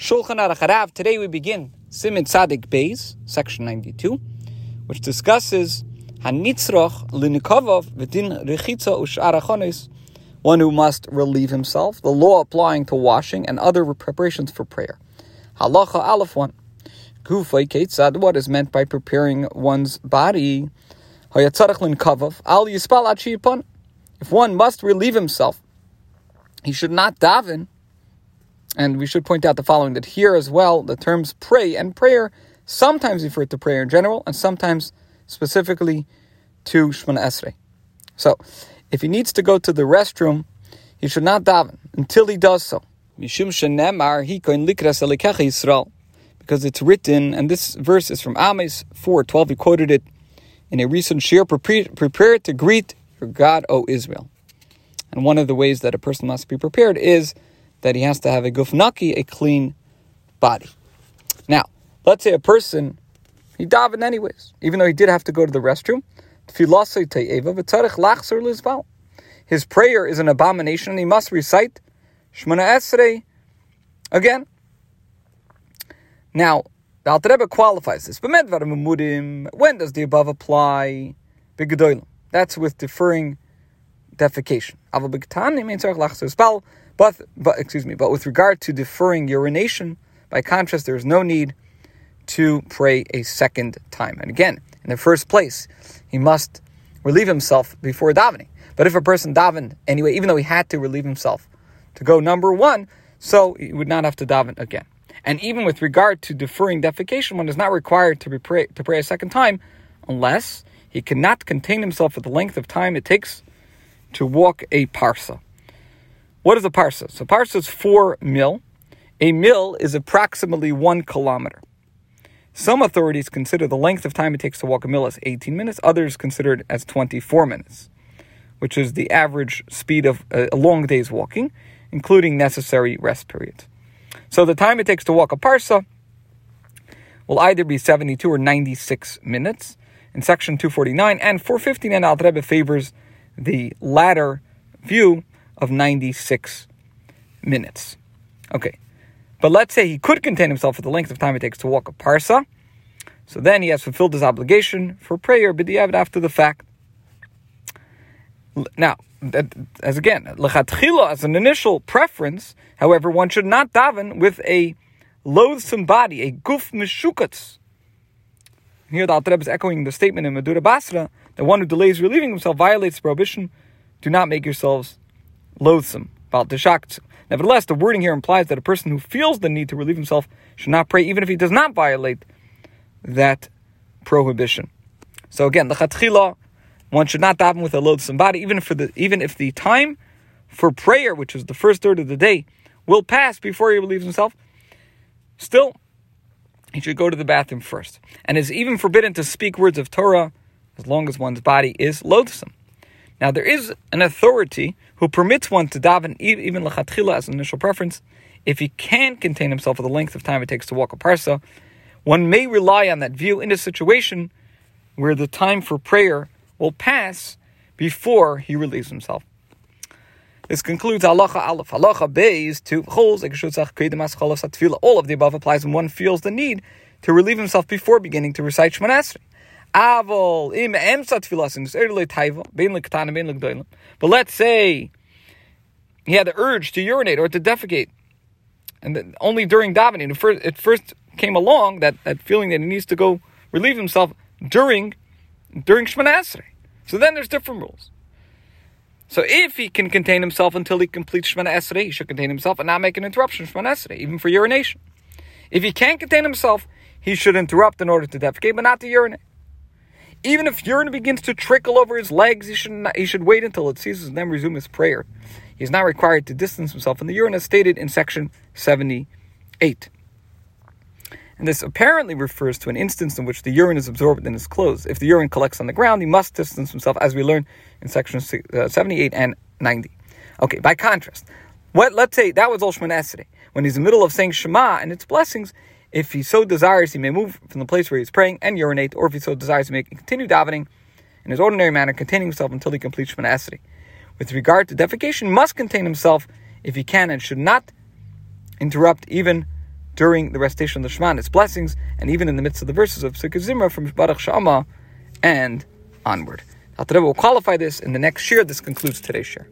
Shulchan Aruch Harav. Today we begin Siman Tzadik Beis, section 92, which discusses Hanitzroch Linikavov V'din Rechitza Usharachonis, one who must relieve himself, the law applying to washing and other preparations for prayer. Halacha Aleph 1. Gufay Ketzad, what is meant by preparing one's body? Hayatzarach Linikavov, Al Yispal Achiyipon. If one must relieve himself, he should not daven and we should point out the following that here as well, the terms pray and prayer sometimes refer to prayer in general and sometimes specifically to Shemona Esrei. So, if he needs to go to the restroom, he should not daven until he does so. Because it's written, and this verse is from Amos 4:12. He quoted it in a recent shiur. Prepare to greet your God, O Israel. And one of the ways that a person must be prepared is that he has to have a gufnaki, a clean body. Now, let's say a person, he davened anyways, even though he did have to go to the restroom. His prayer is an abomination, and he must recite Shemona Esrei again. Now, the Alter Rebbe qualifies this. When does the above apply? That's with deferring defecation. But, but excuse me, but with regard to deferring urination, by contrast, there is no need to pray a second time. And again, in the first place, he must relieve himself before davening. But if a person davened anyway, even though he had to relieve himself to go number one, so he would not have to daven again. And even with regard to deferring defecation, one is not required to pray, to pray a second time unless he cannot contain himself for the length of time it takes to walk a parsa. What is a parsa? So parsa is four mil. A mil is approximately one kilometer. Some authorities consider the length of time it takes to walk a mil as 18 minutes. Others consider it as 24 minutes, which is the average speed of a long day's walking, including necessary rest periods. So the time it takes to walk a parsa will either be 72 or 96 minutes. In section 249 and 459, Al Rebbe favors the latter view of 96 minutes. Okay. But let's say he could contain himself for the length of time it takes to walk a parsa. So then he has fulfilled his obligation for prayer, b'diavad after the fact. Now, as again, lechatchila as an initial preference, however, one should not daven with a loathsome body, a guf meshukatz. Here the Alter is echoing the statement in Madura Basra that one who delays relieving himself violates the prohibition. Do not make yourselves loathsome. Nevertheless, the wording here implies that a person who feels the need to relieve himself should not pray, even if he does not violate that prohibition. So again, the chatchila, one should not daven with a loathsome body, even for the even if the time for prayer, which is the first third of the day, will pass before he relieves himself. Still, he should go to the bathroom first, and is even forbidden to speak words of Torah as long as one's body is loathsome. Now, there is an authority who permits one to daven even lechatchila as an initial preference if he can contain himself for the length of time it takes to walk a parsa. One may rely on that view in a situation where the time for prayer will pass before he relieves himself. This concludes halacha aleph. Halacha beis to All of the above applies when one feels the need to relieve himself before beginning to recite Shemona But let's say he had the urge to urinate or to defecate, and only during davening, it first, came along that, that feeling that he needs to go relieve himself during during Shemona Esrei. So then there's different rules. So if he can contain himself until he completes Shemona Esrei, he should contain himself and not make an interruption Shemona Esrei, even for urination. If he can't contain himself, he should interrupt in order to defecate, but not to urinate. Even if urine begins to trickle over his legs, he should, not, he should wait until it ceases and then resume his prayer. He is not required to distance himself from the urine as stated in section 78. And this apparently refers to an instance in which the urine is absorbed in his clothes. If the urine collects on the ground, he must distance himself, as we learn in section uh, 78 and 90. Okay, by contrast, what, let's say that was Olshman Esrei. When he's in the middle of saying Shema and its blessings, if he so desires, he may move from the place where he is praying and urinate, or if he so desires, he may continue davening in his ordinary manner, containing himself until he completes Shemona Esrei. With regard to defecation, must contain himself if he can and should not interrupt even during the recitation of the Shema and its blessings, and even in the midst of the verses of Sukkot Zimra from Baruch She'amar and onward. Al will qualify this in the next year. This concludes today's share.